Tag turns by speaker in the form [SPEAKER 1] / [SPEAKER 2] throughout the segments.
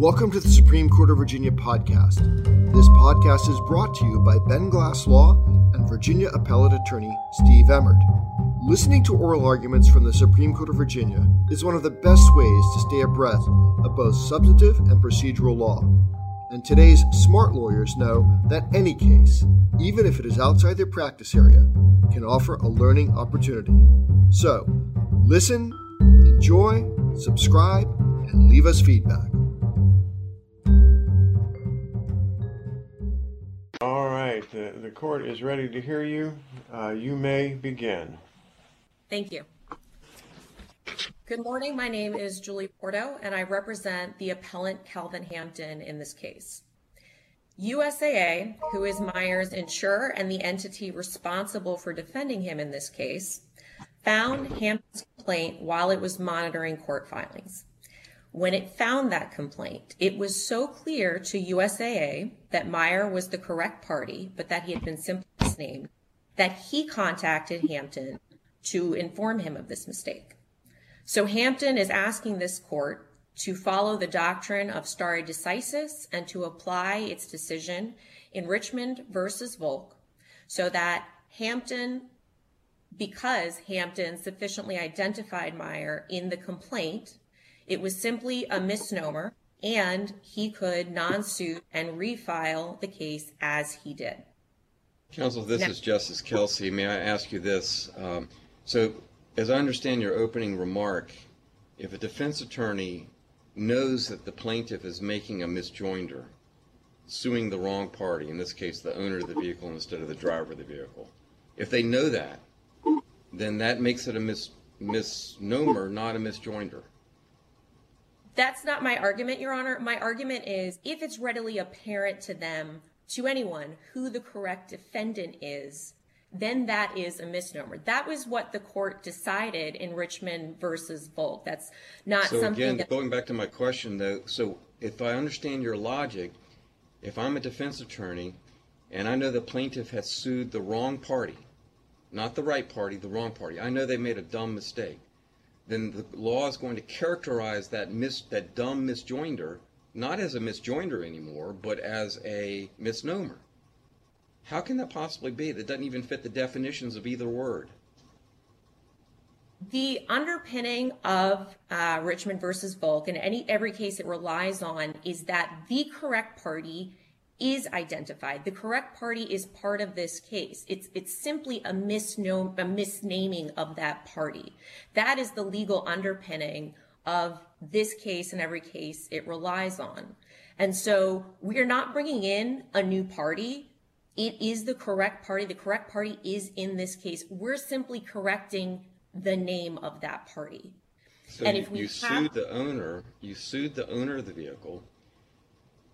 [SPEAKER 1] Welcome to the Supreme Court of Virginia podcast. This podcast is brought to you by Ben Glass Law and Virginia Appellate Attorney Steve Emmert. Listening to oral arguments from the Supreme Court of Virginia is one of the best ways to stay abreast of both substantive and procedural law. And today's smart lawyers know that any case, even if it is outside their practice area, can offer a learning opportunity. So, listen, enjoy, subscribe, and leave us feedback.
[SPEAKER 2] The, the court is ready to hear you. Uh, you may begin.
[SPEAKER 3] Thank you. Good morning. My name is Juli Porto, and I represent the appellant Calvin Hampton in this case. USAA, who is Meyer's insurer and the entity responsible for defending him in this case, found Hampton's complaint while it was monitoring court filings. When it found that complaint, it was so clear to USAA that Meyer was the correct party, but that he had been simply misnamed, that he contacted Hampton to inform him of this mistake. So Hampton is asking this court to follow the doctrine of stare decisis and to apply its decision in Richmond versus Volk so that Hampton, because Hampton sufficiently identified Meyer in the complaint, it was simply a misnomer and he could non-suit and refile the case as he did.
[SPEAKER 4] Counsel, this
[SPEAKER 3] Now-
[SPEAKER 4] is Justice Kelsey. May I ask you this? Um, so, as I understand your opening remark, if a defense attorney knows that the plaintiff is making a misjoinder, suing the wrong party, in this case the owner of the vehicle instead of the driver of the vehicle, if they know that, then that makes it a mis- misnomer, not a misjoinder.
[SPEAKER 3] That's not my argument, Your Honor. My argument is if it's readily apparent to them, to anyone, who the correct defendant is, then that is a misnomer. That was what the court decided in Richmond versus Volk. That's not
[SPEAKER 4] So
[SPEAKER 3] something
[SPEAKER 4] again,
[SPEAKER 3] that.
[SPEAKER 4] going back to my question though, so if I understand your logic, if I'm a defense attorney and I know the plaintiff has sued the wrong party, not the right party, the wrong party, I know they made a dumb mistake, then the law is going to characterize that mis, that dumb misjoinder not as a misjoinder anymore, but as a misnomer. How can that possibly be? That doesn't even fit the definitions of either word.
[SPEAKER 3] The underpinning of uh, Richmond versus Volk, in any every case it relies on, is that the correct party is identified. The correct party is part of this case. It's it's simply a misnaming of that party. That is the legal underpinning of this case and every case it relies on. And so we are not bringing in a new party. It is the correct party. The correct party is in this case. We're simply correcting the name of that party.
[SPEAKER 4] So
[SPEAKER 3] And
[SPEAKER 4] you,
[SPEAKER 3] if we
[SPEAKER 4] you
[SPEAKER 3] have-
[SPEAKER 4] sued the owner, you sued the owner of the vehicle.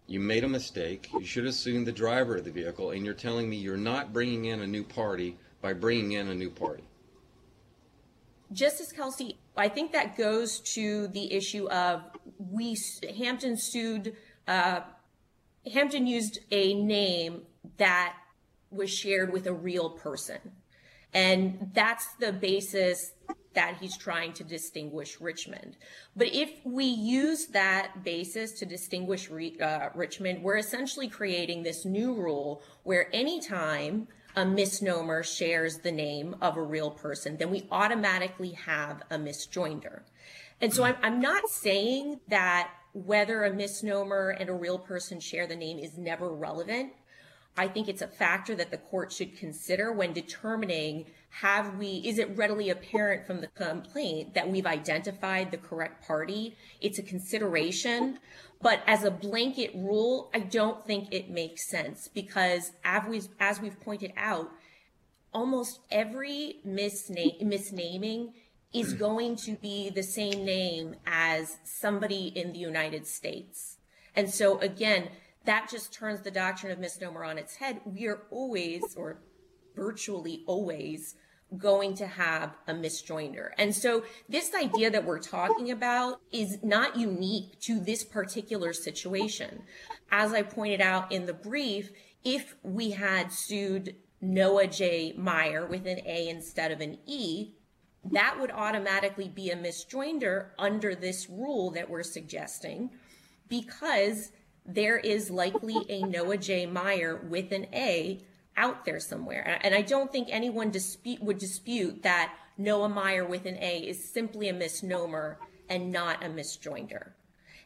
[SPEAKER 4] You made a mistake. You should have sued the driver of the vehicle, and you're telling me you're not bringing in a new party by bringing in a new party.
[SPEAKER 3] Justice Kelsey, I think that goes to the issue of we Hampton sued. Uh, Hampton used a name that was shared with a real person, and that's the basis that he's trying to distinguish Richmond. But if we use that basis to distinguish Re- uh, Richmond, we're essentially creating this new rule where anytime a misnomer shares the name of a real person, then we automatically have a misjoinder. And so I'm, I'm not saying that whether a misnomer and a real person share the name is never relevant. I think it's a factor that the court should consider when determining have we is it readily apparent from the complaint that we've identified the correct party it's a consideration but as a blanket rule i don't think it makes sense because as we've, pointed out almost every misna- misnaming is going to be the same name as somebody in the United States. And so again, that just turns the doctrine of misnomer on its head. We are always, or virtually always, going to have a misjoinder. And so this idea that we're talking about is not unique to this particular situation. As I pointed out in the brief, if we had sued Noah J. Meyer with an A instead of an E, that would automatically be a misjoinder under this rule that we're suggesting because there is likely a Noah J. Meyer with an A out there somewhere. And I don't think anyone dispute, would dispute that Noah Meyer with an A is simply a misnomer and not a misjoinder.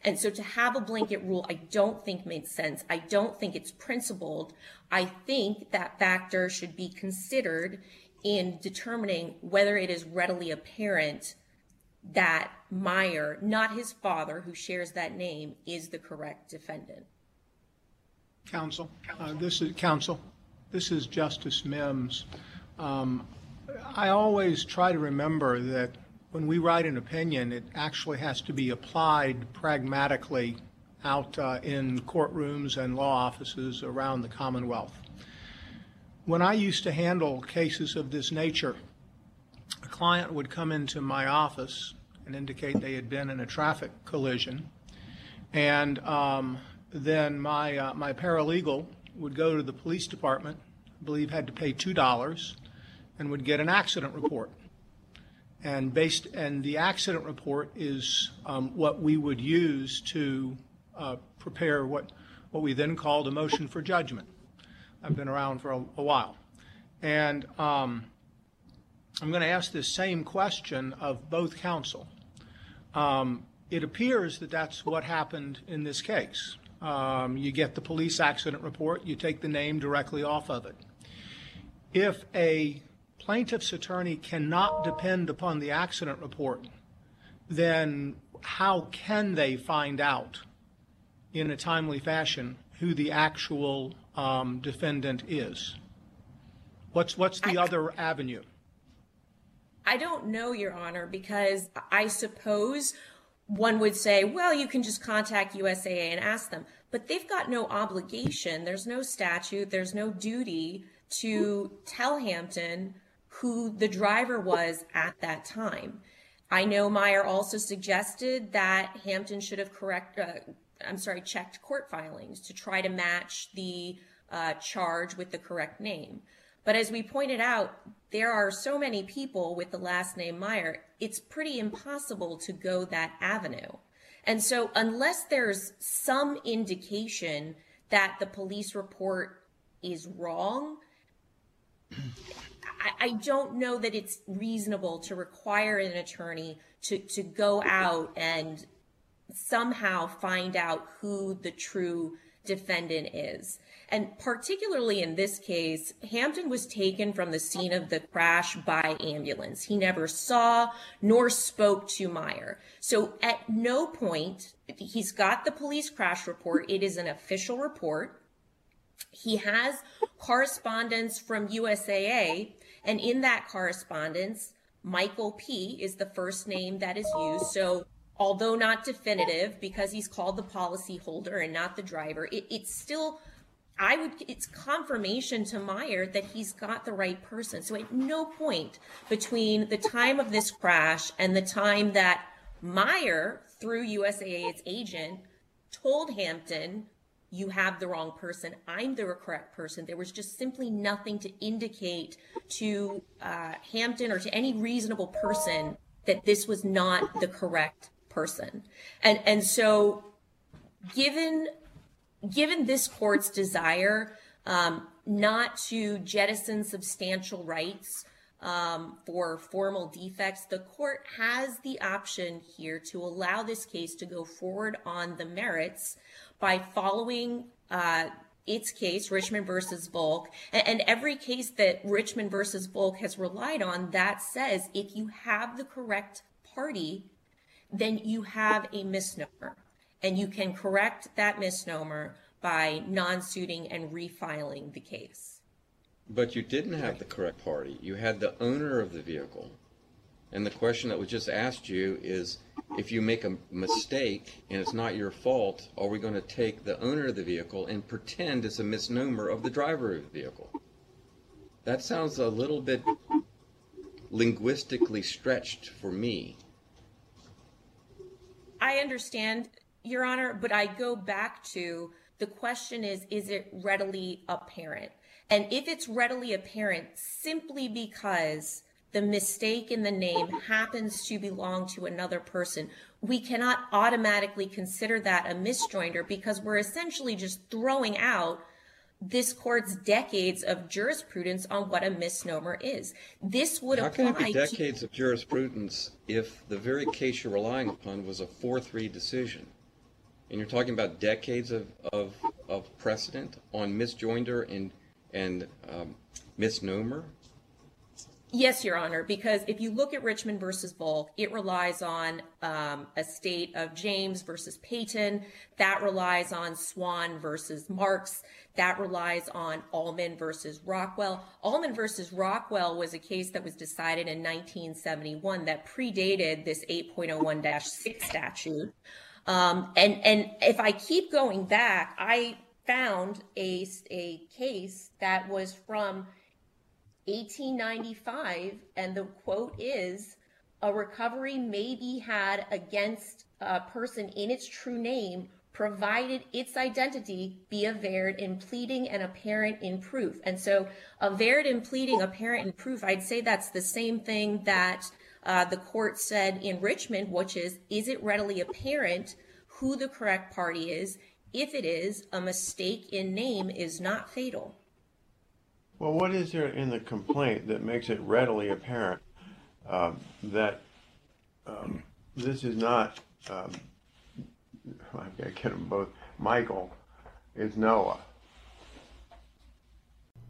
[SPEAKER 3] And so to have a blanket rule, I don't think makes sense. I don't think it's principled. I think that factor should be considered in determining whether it is readily apparent that Meyer, not his father, who shares that name, is the correct defendant.
[SPEAKER 5] Counsel, uh, this is counsel. This is Justice Mims. Um, I always try to remember that when we write an opinion, it actually has to be applied pragmatically out uh, in courtrooms and law offices around the Commonwealth. When I used to handle cases of this nature, client would come into my office and indicate they had been in a traffic collision, and um, then my uh, my paralegal would go to the police department, I believe had to pay two dollars, and would get an accident report. And based and the accident report is um, what we would use to uh, prepare what what we then called a motion for judgment. I've been around for a, a while, and um, I'm going to ask this same question of both counsel. Um, it appears that that's what happened in this case. Um, you get the police accident report, you take the name directly off of it. If a plaintiff's attorney cannot depend upon the accident report, then how can they find out in a timely fashion who the actual um, defendant is? What's what's the I, other avenue?
[SPEAKER 3] I don't know, Your Honor, because I suppose one would say, well, you can just contact USAA and ask them, but they've got no obligation. There's no statute. There's no duty to tell Hampton who the driver was at that time. I know Meyer also suggested that Hampton should have correct, uh, I'm sorry, checked court filings to try to match the uh, charge with the correct name. But as we pointed out, there are so many people with the last name Meyer, it's pretty impossible to go that avenue. And so, unless there's some indication that the police report is wrong, I, I don't know that it's reasonable to require an attorney to, to go out and somehow find out who the true defendant is. And particularly in this case, Hampton was taken from the scene of the crash by ambulance. He never saw nor spoke to Meyer. So at no point, he's got the police crash report. It is an official report. He has correspondence from USAA and in that correspondence, Michael P is the first name that is used. So although not definitive because he's called the policy holder and not the driver, it, it's still I would it's confirmation to Meyer that he's got the right person. So at no point between the time of this crash and the time that Meyer, through USAA's agent, told Hampton you have the wrong person. I'm the correct person. There was just simply nothing to indicate to uh, Hampton or to any reasonable person that this was not the correct person. And and so, given given this court's desire um, not to jettison substantial rights um, for formal defects, the court has the option here to allow this case to go forward on the merits by following uh, its case, Richmond versus Volk, and, and every case that Richmond versus Volk has relied on that says if you have the correct party, then you have a misnomer, and you can correct that misnomer by non-suiting and refiling the case.
[SPEAKER 4] But you didn't have the correct party. You had the owner of the vehicle. And the question that was just asked you is if you make a mistake and it's not your fault, are we going to take the owner of the vehicle and pretend it's a misnomer of the driver of the vehicle? That sounds a little bit linguistically stretched for me.
[SPEAKER 3] I understand, Your Honor, but I go back to the question is is it readily apparent? And if it's readily apparent simply because the mistake in the name happens to belong to another person, we cannot automatically consider that a misjoinder because we're essentially just throwing out this court's decades of jurisprudence on what a misnomer is. This would
[SPEAKER 4] How
[SPEAKER 3] apply
[SPEAKER 4] can it be
[SPEAKER 3] to
[SPEAKER 4] decades of jurisprudence if the very case you're relying upon was a 4-3 decision? And you're talking about decades of, of, of precedent on misjoinder and, and um, misnomer?
[SPEAKER 3] Yes, Your Honor, because if you look at Richmond versus Volk, it relies on um, Estate of James versus Payton. That relies on Swann versus Marks. That relies on Allman versus Rockwell. Allman versus Rockwell was a case that was decided in 1971 that predated this 8.01-6 statute. Um, and, and if I keep going back, I found a, a case that was from 1895, and the quote is a recovery may be had against a person in its true name, provided its identity be averred in pleading and apparent in proof. And so, averred in pleading, apparent in proof, I'd say that's the same thing that the court said in Richmond, which is, is it readily apparent who the correct party is? If it is, a mistake in name is not fatal.
[SPEAKER 2] Well, what is there in the complaint that makes it readily apparent um, that um, this is not, um, I've got to get them both, Michael is Noah?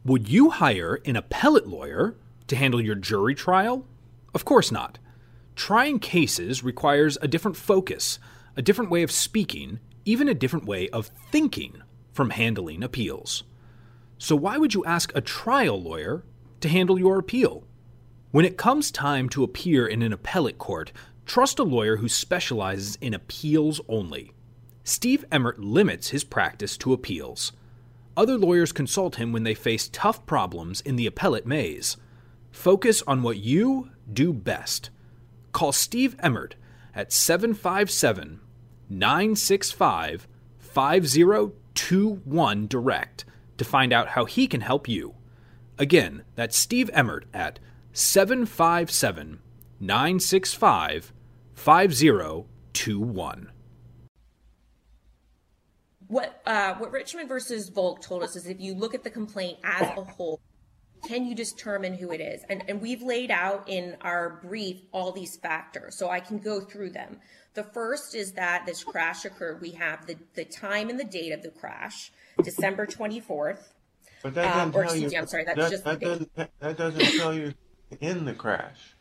[SPEAKER 6] Would you hire an appellate lawyer to handle your jury trial? Of course not. Trying cases requires a different focus, a different way of speaking, even a different way of thinking from handling appeals. So, why would you ask a trial lawyer to handle your appeal? When it comes time to appear in an appellate court, trust a lawyer who specializes in appeals only. Steve Emmert limits his practice to appeals. Other lawyers consult him when they face tough problems in the appellate maze. Focus on what you do best. Call Steve Emmert at 757 965 5021 direct to find out how he can help you. Again, that's Steve Emmert at 757 965 5021.
[SPEAKER 3] What, uh, what Richmond versus Volk told us is if you look at the complaint as a whole, can you determine who it is? And, and we've laid out in our brief all these factors, so I can go through them. The first is that this crash occurred. We have the, the time and the date of the crash. December 24th.
[SPEAKER 2] But that doesn't
[SPEAKER 3] Um, or
[SPEAKER 2] tell you.
[SPEAKER 3] me, I'm sorry, that's
[SPEAKER 2] that,
[SPEAKER 3] just
[SPEAKER 2] that doesn't that doesn't tell you in the crash.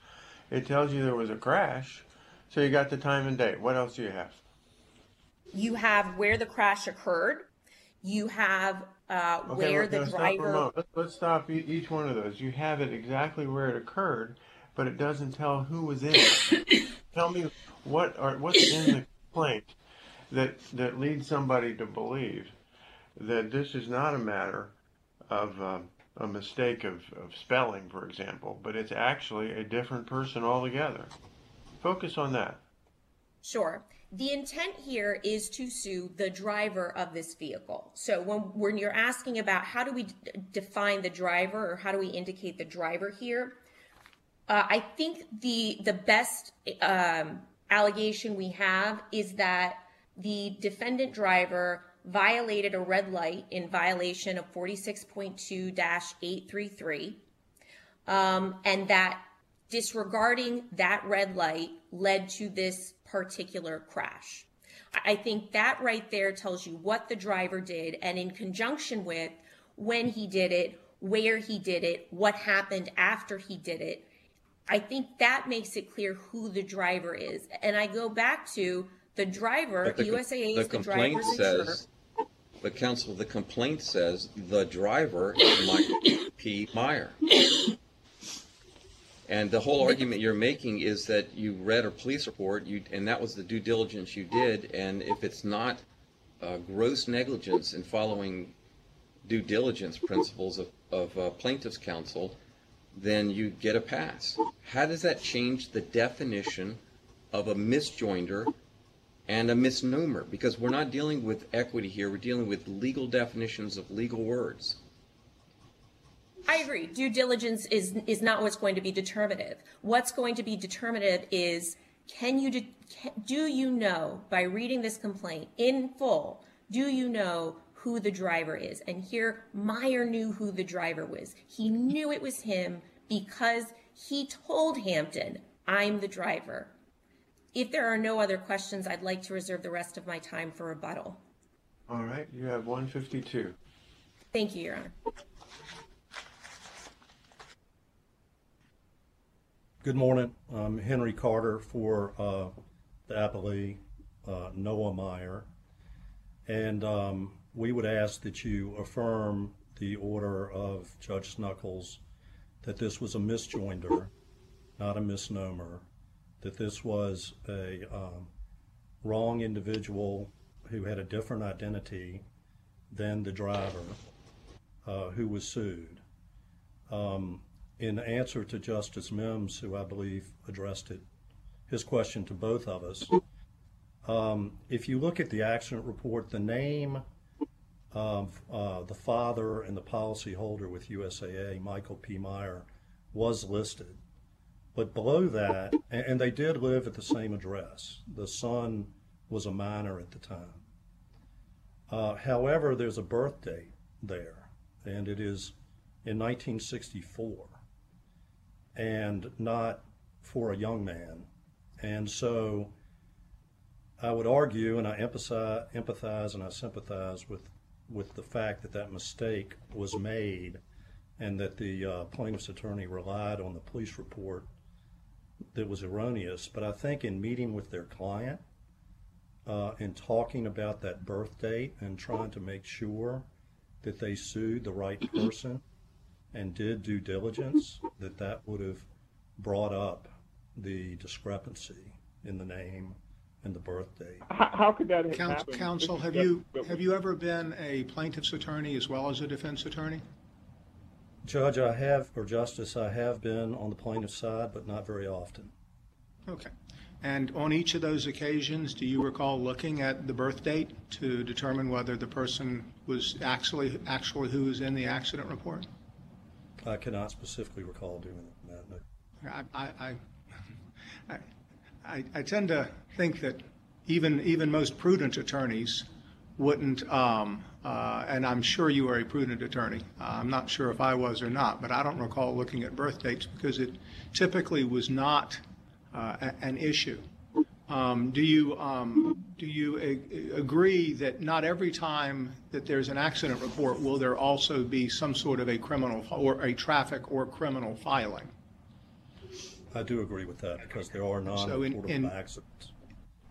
[SPEAKER 2] It tells you there was a crash, so you got the time and date. What else do you have?
[SPEAKER 3] You have where the crash occurred. You have uh,
[SPEAKER 2] Okay,
[SPEAKER 3] where the driver.
[SPEAKER 2] Let's, let's stop each one of those. You have it exactly where it occurred, but it doesn't tell who was in it. tell me what are what's in the complaint that that leads somebody to believe that this is not a matter of uh, a mistake of, of spelling, for example, but it's actually a different person altogether. Focus on that.
[SPEAKER 3] Sure. The intent here is to sue the driver of this vehicle. So when when you're asking about how do we d- define the driver or how do we indicate the driver here, uh, I think the the best um, allegation we have is that the defendant driver violated a red light in violation of 46.2-833 um, and that disregarding that red light led to this particular crash. I think that right there tells you what the driver did, and in conjunction with when he did it, where he did it, what happened after he did it. I think that makes it clear who the driver is. And I go back to the driver,
[SPEAKER 4] the,
[SPEAKER 3] USAA
[SPEAKER 4] the
[SPEAKER 3] is the insurer.
[SPEAKER 4] says, the counsel, the complaint says the driver is Mike P. Meyer. And the whole argument you're making is that you read a police report, you, and that was the due diligence you did, and if it's not uh, gross negligence in following due diligence principles of, of uh, plaintiff's counsel, then you get a pass. How does that change the definition of a misjoinder and a misnomer? Because we're not dealing with equity here, we're dealing with legal definitions of legal words.
[SPEAKER 3] I agree. Due diligence is is not what's going to be determinative. What's going to be determinative is can you do you know by reading this complaint in full? Do you know who the driver is? And here, Meyer knew who the driver was. He knew it was him because he told Hampton, "I'm the driver." If there are no other questions, I'd like to reserve the rest of my time for rebuttal.
[SPEAKER 2] All right, you have 152.
[SPEAKER 3] Thank you, Your Honor.
[SPEAKER 7] Good morning. I'm Henry Carter for uh, the appellee, uh, Noah Meyer. And um, we would ask that you affirm the order of Judge Snukals that this was a misjoinder, not a misnomer, that this was a um, wrong individual who had a different identity than the driver uh, who was sued. Um, in answer to Justice Mims, who I believe addressed it, his question to both of us, um, if you look at the accident report, the name of uh, the father and the policyholder with USAA, Michael P. Meyer, was listed. But below that, and, and they did live at the same address. The son was a minor at the time. Uh, however, there's a birth date there, and it is in 1964, and not for a young man. And so I would argue, and I empathize, empathize and I sympathize with, with the fact that that mistake was made and that the uh, plaintiff's attorney relied on the police report that was erroneous. But I think in meeting with their client, uh, in talking about that birth date and trying to make sure that they sued the right person and did due diligence, that that would have brought up the discrepancy in the name and the birth date.
[SPEAKER 8] How, how could that have
[SPEAKER 5] Counsel,
[SPEAKER 8] happened?
[SPEAKER 5] counsel, have you, have you ever been a plaintiff's attorney as well as a defense attorney?
[SPEAKER 7] Judge, I have, or Justice, I have been on the plaintiff's side, but not very often.
[SPEAKER 5] Okay. And on each of those occasions, do you recall looking at the birth date to determine whether the person was actually, actually who was in the accident report?
[SPEAKER 7] I cannot specifically recall doing that. no.
[SPEAKER 5] I, I, I, I, tend to think that even, even most prudent attorneys wouldn't, um, uh, and I'm sure you are a prudent attorney. Uh, I'm not sure if I was or not, but I don't recall looking at birth dates because it typically was not uh, a- an issue. Um, do you um, do you a- agree that not every time that there's an accident report will there also be some sort of a criminal or a traffic or criminal filing?
[SPEAKER 7] I do agree with that because there are
[SPEAKER 5] So in- in-
[SPEAKER 7] accidents.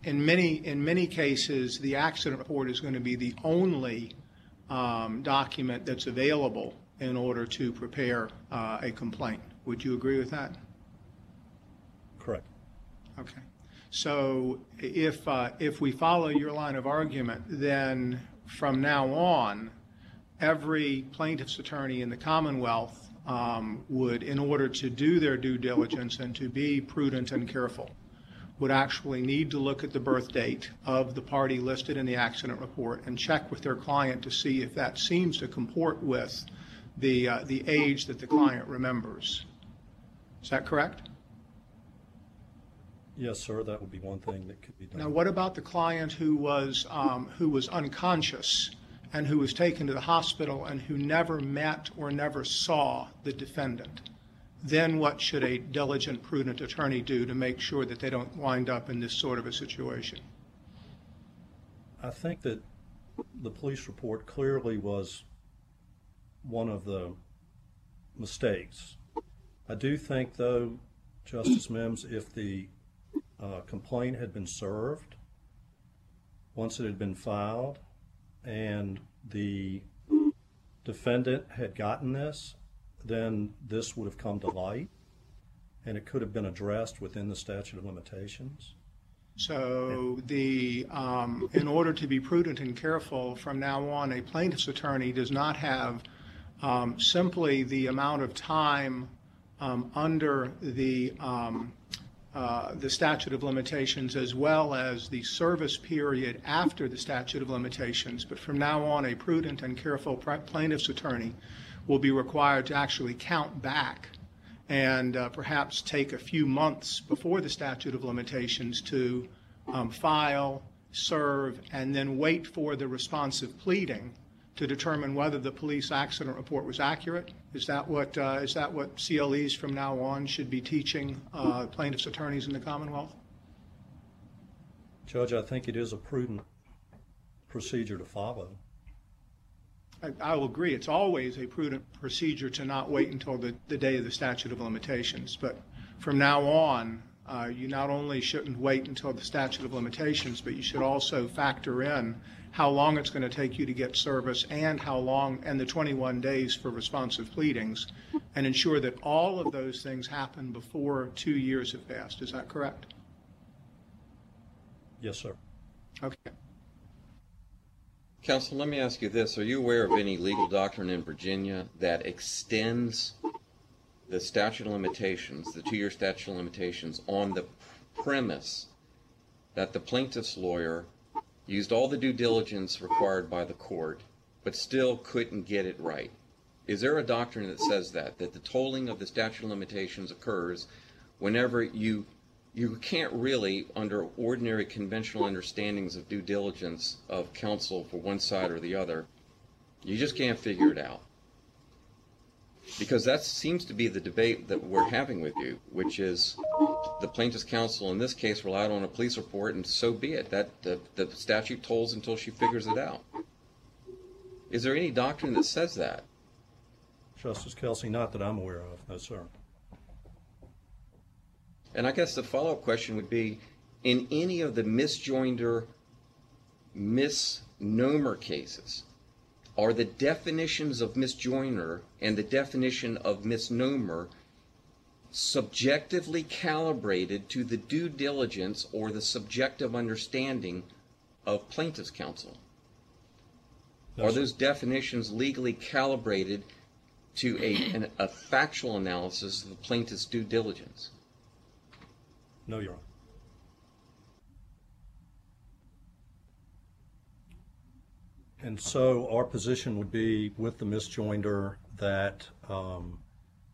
[SPEAKER 5] In many in many cases, the accident report is going to be the only um, document that's available in order to prepare uh, a complaint. Would you agree with that?
[SPEAKER 7] Correct.
[SPEAKER 5] Okay. So if, uh, if we follow your line of argument, then from now on, every plaintiff's attorney in the Commonwealth um, would, in order to do their due diligence and to be prudent and careful, would actually need to look at the birth date of the party listed in the accident report and check with their client to see if that seems to comport with the, uh, the age that the client remembers. Is that correct?
[SPEAKER 7] Yes, sir, that would be one thing that could be done.
[SPEAKER 5] Now, what about the client who was, um, who was unconscious and who was taken to the hospital and who never met or never saw the defendant? Then what should a diligent, prudent attorney do to make sure that they don't wind up in this sort of a situation?
[SPEAKER 7] I think that the police report clearly was one of the mistakes. I do think, though, Justice Mims, if the uh, complaint had been served, once it had been filed, and the defendant had gotten this, then this would have come to light, and it could have been addressed within the statute of limitations.
[SPEAKER 5] So the, um, in order to be prudent and careful, from now on, a plaintiff's attorney does not have um, simply the amount of time um, under the, um, uh, the statute of limitations as well as the service period after the statute of limitations. But from now on, a prudent and careful plaintiff's attorney will be required to actually count back and uh, perhaps take a few months before the statute of limitations to um, file, serve, and then wait for the responsive pleading to determine whether the police accident report was accurate? Is that what uh, is that what CLEs from now on should be teaching uh, plaintiffs' attorneys in the Commonwealth?
[SPEAKER 7] Judge, I think it is a prudent procedure to follow.
[SPEAKER 5] I, I will agree. It's always a prudent procedure to not wait until the, the day of the statute of limitations. But from now on, uh, you not only shouldn't wait until the statute of limitations, but you should also factor in how long it's going to take you to get service and how long, and the 21 days for responsive pleadings, and ensure that all of those things happen before two years have passed. Is that correct?
[SPEAKER 7] Yes, sir.
[SPEAKER 5] Okay.
[SPEAKER 4] Counsel, let me ask you this. Are you aware of any legal doctrine in Virginia that extends the statute of limitations, the two-year statute of limitations, on the premise that the plaintiff's lawyer used all the due diligence required by the court, but still couldn't get it right? Is there a doctrine that says that, that the tolling of the statute of limitations occurs whenever you you can't really, under ordinary conventional understandings of due diligence of counsel for one side or the other, you just can't figure it out. Because that seems to be the debate that we're having with you, which is the plaintiff's counsel in this case relied on a police report, and so be it. That the, the statute tolls until she figures it out. Is there any doctrine that says that?
[SPEAKER 7] Justice Kelsey, not that I'm aware of, no, sir.
[SPEAKER 4] And I guess the follow-up question would be, in any of the misjoinder, misnomer cases, are the definitions of misjoinder and the definition of misnomer subjectively calibrated to the due diligence or the subjective understanding of plaintiff's counsel?
[SPEAKER 7] No,
[SPEAKER 4] are those definitions legally calibrated to a, an, a factual analysis of the plaintiff's due diligence?
[SPEAKER 7] No, Your Honor. And so our position would be with the misjoinder that um,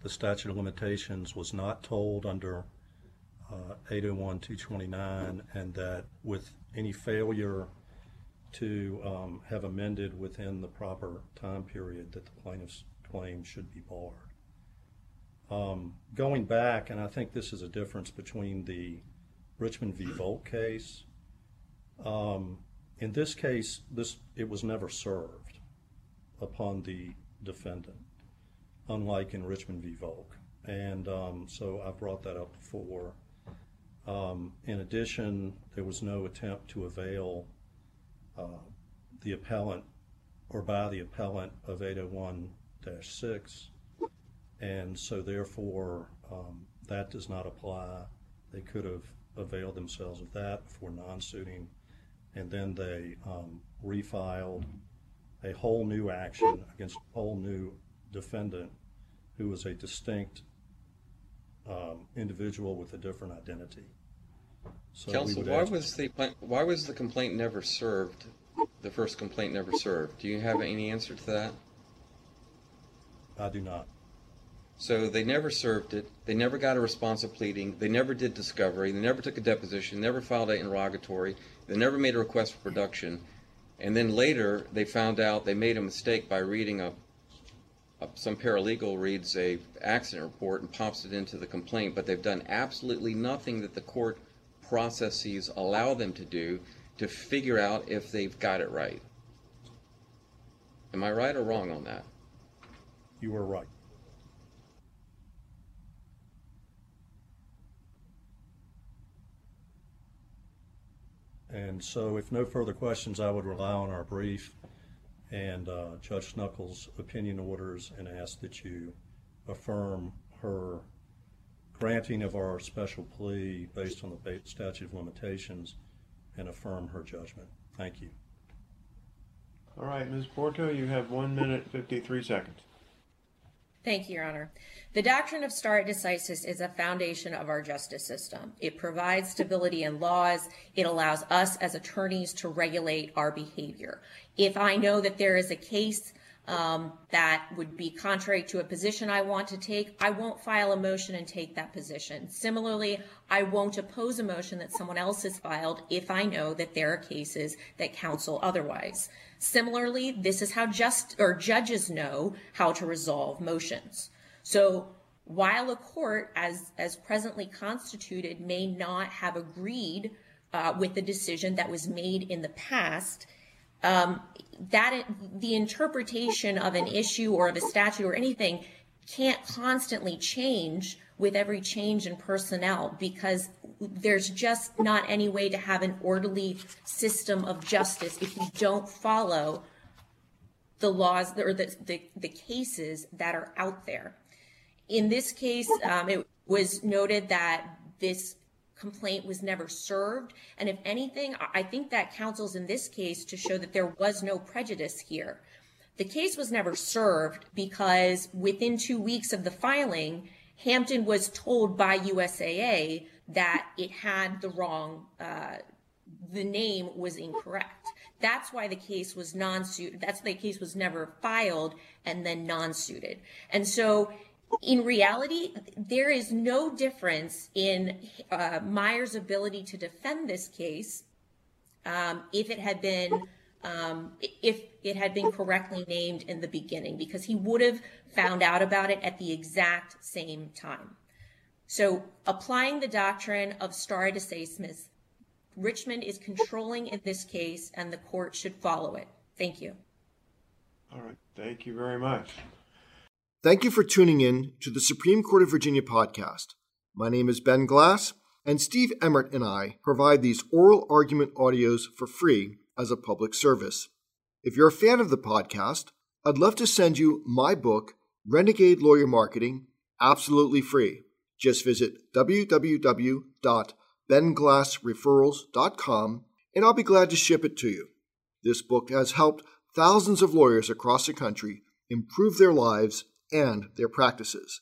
[SPEAKER 7] the statute of limitations was not told under uh, 801-229 and that with any failure to um, have amended within the proper time period that the plaintiff's claim should be barred. Um, going back, and I think this is a difference between the Richmond v. Volk case. Um, in this case, this it was never served upon the defendant, unlike in Richmond v. Volk. And um, so I brought that up before. Um, in addition, there was no attempt to avail uh, the appellant or by the appellant of 801-6 and so therefore um, that does not apply. They could have availed themselves of that for non-suiting, and then they um, refiled a whole new action against a whole new defendant who was a distinct um, individual with a different identity. So
[SPEAKER 4] Counsel, why
[SPEAKER 7] ask-
[SPEAKER 4] was the why was the complaint never served? The first complaint never served. Do you have any answer to that?
[SPEAKER 7] I do not.
[SPEAKER 4] So they never served it. They never got a responsive pleading. They never did discovery. They never took a deposition. Never filed an interrogatory. They never made a request for production. And then later they found out they made a mistake by reading a, a some paralegal reads a accident report and pops it into the complaint. But they've done absolutely nothing that the court processes allow them to do to figure out if they've got it right. Am I right or wrong on that?
[SPEAKER 7] You were right. And so if no further questions, I would rely on our brief and uh, Judge Snukals' opinion orders and ask that you affirm her granting of our special plea based on the statute of limitations and affirm her judgment. Thank you.
[SPEAKER 2] All right, Ms. Porto, you have one minute, 53 seconds.
[SPEAKER 3] Thank you, Your Honor. The doctrine of stare decisis is a foundation of our justice system. It provides stability in laws. It allows us as attorneys to regulate our behavior. If I know that there is a case um, that would be contrary to a position I want to take, I won't file a motion and take that position. Similarly, I won't oppose a motion that someone else has filed if I know that there are cases that counsel otherwise. Similarly, this is how just or judges know how to resolve motions. So while a court, as as presently constituted, may not have agreed uh, with the decision that was made in the past, um, that the interpretation of an issue or of a statute or anything can't constantly change with every change in personnel because there's just not any way to have an orderly system of justice if you don't follow the laws or the, the, the cases that are out there. In this case, um, it was noted that this complaint was never served. And if anything, I think that counsels in this case to show that there was no prejudice here. The case was never served because within two weeks of the filing, Hampton was told by USAA that it had the wrong, uh, the name was incorrect. That's why the case was non-suited. That's why the case was never filed and then non-suited. And so in reality, there is no difference in uh, Meyer's ability to defend this case um, if it had been um, if it had been correctly named in the beginning, because he would have found out about it at the exact same time. So, applying the doctrine of stare decisis, Richmond is controlling in this case, and the court should follow it. Thank you.
[SPEAKER 2] All right. Thank you very much.
[SPEAKER 1] Thank you for tuning in to the Supreme Court of Virginia podcast. My name is Ben Glass, and Steve Emmert and I provide these oral argument audios for free as a public service. If you're a fan of the podcast, I'd love to send you my book, Renegade Lawyer Marketing, absolutely free. Just visit www.benglassreferrals.com and I'll be glad to ship it to you. This book has helped thousands of lawyers across the country improve their lives and their practices.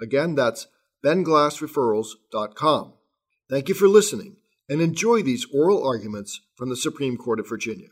[SPEAKER 1] Again, that's benglassreferrals.com. Thank you for listening and enjoy these oral arguments from the Supreme Court of Virginia.